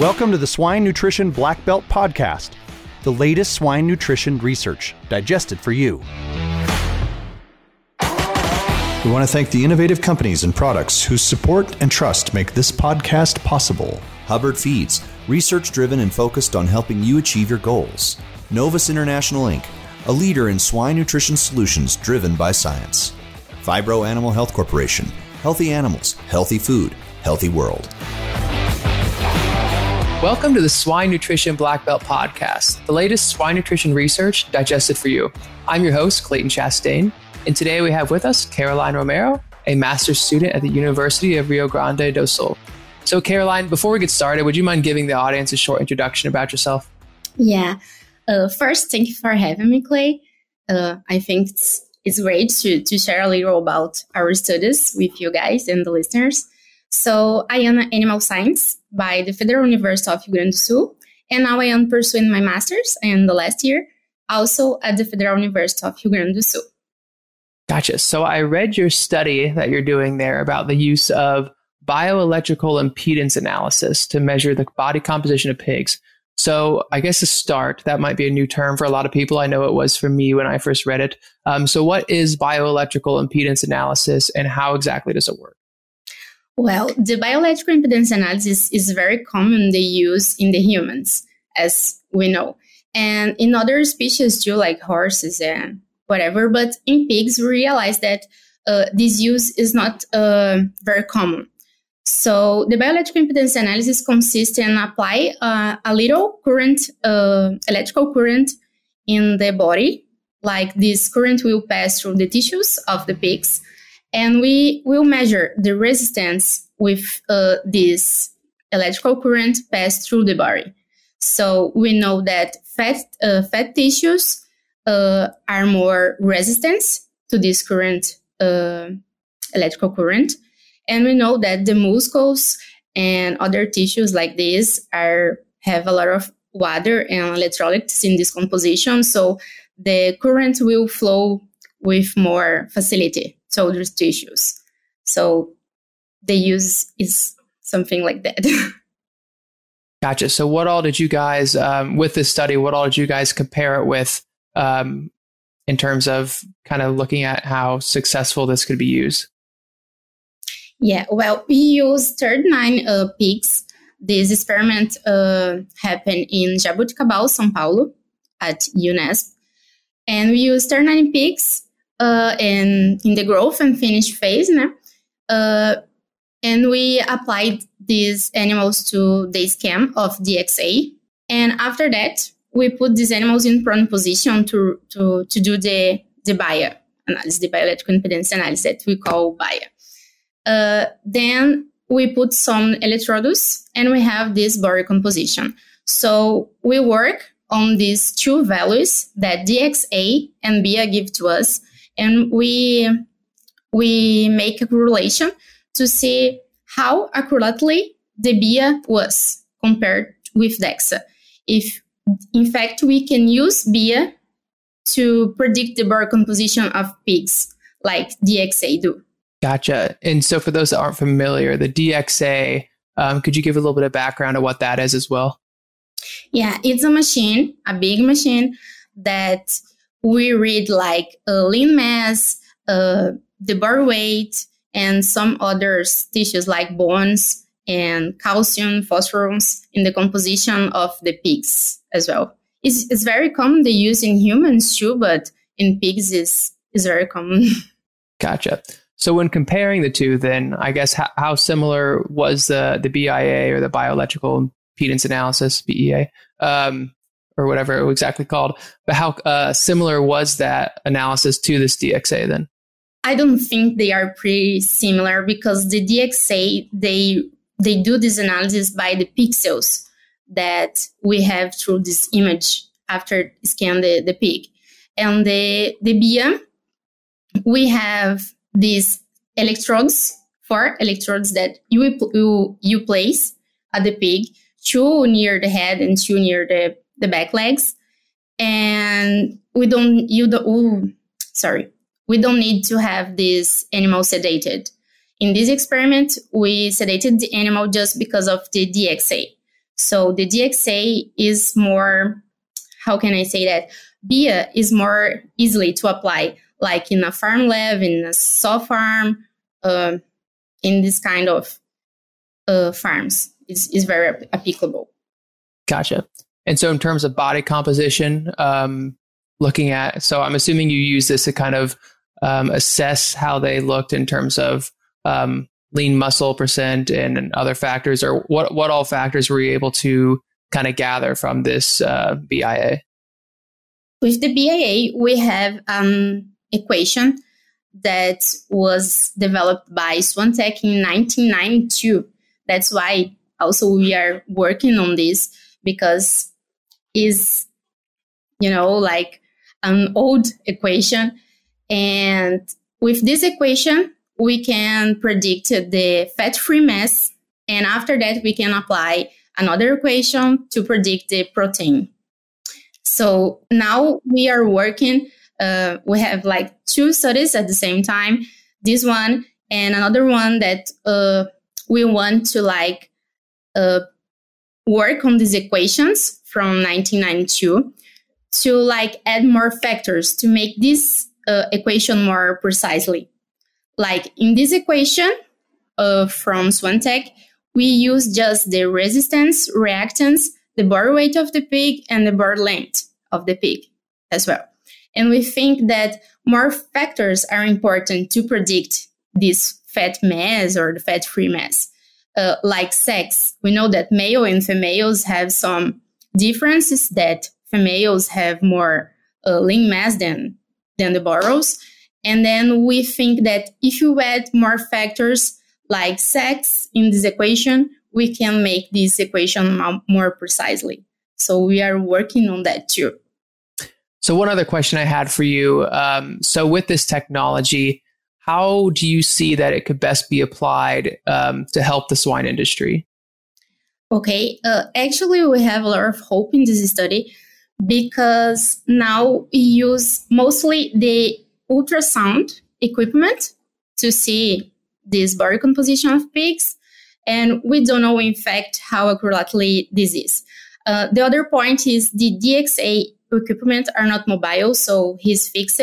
Welcome to the Swine Nutrition Black Belt Podcast, the latest swine nutrition research digested for you. We want to thank the innovative companies and products whose support and trust make this podcast possible. Hubbard Feeds, research driven and focused on helping you achieve your goals. Novus International Inc., a leader in swine nutrition solutions driven by science. Phibro Animal Health Corporation, healthy animals, healthy food, healthy world. Welcome to the Swine Nutrition Black Belt Podcast, the latest swine nutrition research digested for you. I'm your host, Clayton Chastain, and today we have with us Caroline Romeiro, a master's student at the University of Rio Grande do Sul. So, Caroline, before we get started, would you mind giving the audience a short introduction about yourself? Yeah. Uh, first, thank you for having me, Clay. Uh, I think it's, it's great to, to share a little about our studies with you guys and the listeners. So I am an animal science by the Federal University of Rio Grande do Sul, and now I am pursuing my master's in the last year, also at the Federal University of Rio Grande do Sul. Gotcha. So I read your study that you're doing there about the use of bioelectrical impedance analysis to measure the body composition of pigs. So I guess to start, that might be a new term for a lot of people. I know it was for me when I first read it. Um, so what is bioelectrical impedance analysis and how exactly does it work? Well, the biological impedance analysis is very common they use in the humans, as we know, and in other species too, like horses and whatever. But in pigs, we realize that uh, this use is not uh, very common. So the biological impedance analysis consists in apply uh, a little current, uh, electrical current in the body, like this current will pass through the tissues of the pigs and we will measure the resistance with uh, this electrical current passed through the body. So we know that fat uh, fat tissues uh, are more resistant to this current, uh, electrical current, and we know that the muscles and other tissues like this are have a lot of water and electrolytes in this composition. So the current will flow with more facility soldiers' tissues. So the use is something like that. gotcha. So, what all did you guys, um, with this study, what all did you guys compare it with um, in terms of kind of looking at how successful this could be used? Yeah, well, we used 39 uh, pigs. This experiment uh, happened in Jaboticabal, São Paulo, at UNESP. And we used 39 pigs uh, in in the growth and finish phase, né? Uh, and we applied these animals to the scan of DXA. And after that, we put these animals in prone position to, to, to do the, the BIA analysis, the bioelectrical impedance analysis that we call BIA. Uh, then we put some electrodes and we have this body composition. So we work on these two values that DXA and BIA give to us and we we make a correlation to see how accurately the BIA was compared with DEXA. If in fact we can use BIA to predict the body composition of pigs like DXA do. Gotcha. And so for those that aren't familiar, the DXA, um, could you give a little bit of background of what that is as well? Yeah, it's a machine, a big machine that we read like uh, lean mass, uh, the body weight, and some other tissues like bones and calcium, phosphorus in the composition of the pigs as well. It's, it's very common to use in humans too, but in pigs is is very common. Gotcha. So when comparing the two, then I guess how, how similar was the the BIA or the bioelectrical impedance analysis (BEA) um, or whatever it was exactly called. But how uh, similar was that analysis to this DXA then? I don't think they are pretty similar because the DXA they they do this analysis by the pixels that we have through this image after scan the, the pig. And the the BIA, we have these electrodes, four electrodes that you you, you place at the pig, two near the head and two near the the back legs. And we don't, you don't, ooh, sorry, we don't need to have this animal sedated. In this experiment, we sedated the animal just because of the DXA. So the DXA is more, how can I say that? BIA is more easily to apply, like in a farm lab, in a soft farm, uh, in this kind of uh, farms. It's, it's very applicable. Gotcha. And so, in terms of body composition, um, looking at, so I'm assuming you use this to kind of um, assess how they looked in terms of um, lean muscle percent and, and, other factors, or what what all factors were you able to kind of gather from this uh, BIA? With the BIA, we have an equation that was developed by Swantek in 1992. That's why also we are working on this because is you know like an old equation. And with this equation we can predict the fat-free mass. And after that we can apply another equation to predict the protein. So now we are working uh, we have like two studies at the same time this one and another one that uh, we want to like uh, work on these equations from 1992 to like add more factors to make this uh, equation more precisely. Like in this equation uh, from Swantek, we use just the resistance, reactance, the body weight of the pig, and the body length of the pig as well. And we think that more factors are important to predict this fat mass or the fat free mass uh, like sex. We know that male and females have some differences that females have more uh, lean mass than than the barrows. And then we think that if you add more factors like sex in this equation, we can make this equation more precisely. So we are working on that too. So one other question I had for you. Um, so with this technology, how do you see that it could best be applied um, to help the swine industry? Okay, uh, actually, we have a lot of hope in this study because now we use mostly the ultrasound equipment to see this body composition of pigs, and we don't know, in fact, how accurately this is. Uh, the other point is the DXA equipment are not mobile, so he's fixed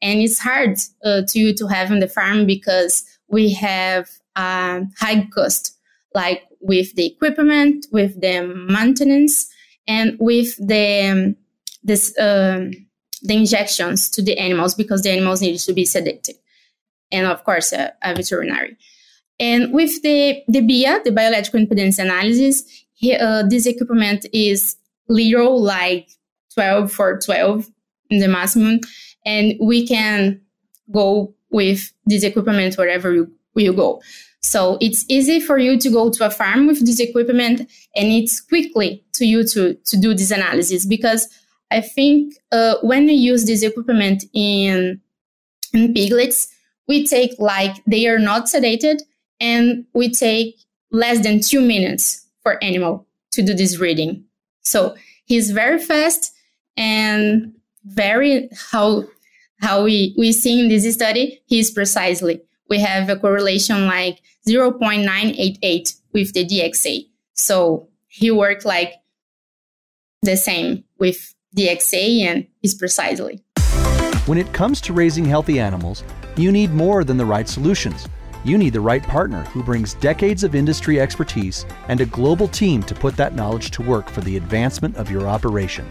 and it's hard uh, to to have in the farm because we have a high cost like with the equipment with the maintenance and with the um, this um, the injections to the animals because the animals need to be sedated. And of course a, a veterinary. And with the the BIA the biological impedance analysis he, uh, this equipment is little like 12 for 12 in the maximum and we can go with this equipment wherever you, you go. So it's easy for you to go to a farm with this equipment and it's quickly to you to, to do this analysis because I think uh, when we use this equipment in, in piglets, we take like they are not sedated and we take less than two minutes for animal to do this reading. So he's very fast and very how how we, we see in this study, he's precisely. We have a correlation like 0.988 with the DXA. So he worked like the same with DXA and is precisely. When it comes to raising healthy animals, you need more than the right solutions. You need the right partner who brings decades of industry expertise and a global team to put that knowledge to work for the advancement of your operation.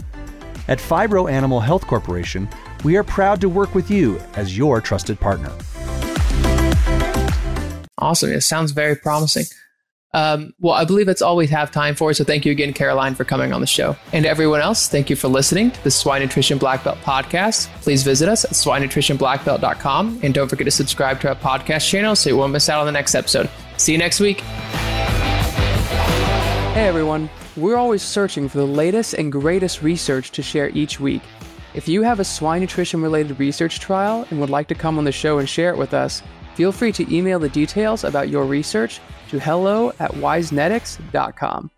At Phibro Animal Health Corporation, we are proud to work with you as your trusted partner. Awesome. It sounds very promising. Um, well, I believe that's all we have time for. So thank you again, Caroline, for coming on the show. And to everyone else, thank you for listening to the Swine Nutrition Black Belt podcast. Please visit us at swinenutritionblackbelt.com. And don't forget to subscribe to our podcast channel so you won't miss out on the next episode. See you next week. Hey, everyone. We're always searching for the latest and greatest research to share each week. If you have a swine nutrition related research trial and would like to come on the show and share it with us, feel free to email the details about your research to hello at wisenetics.com.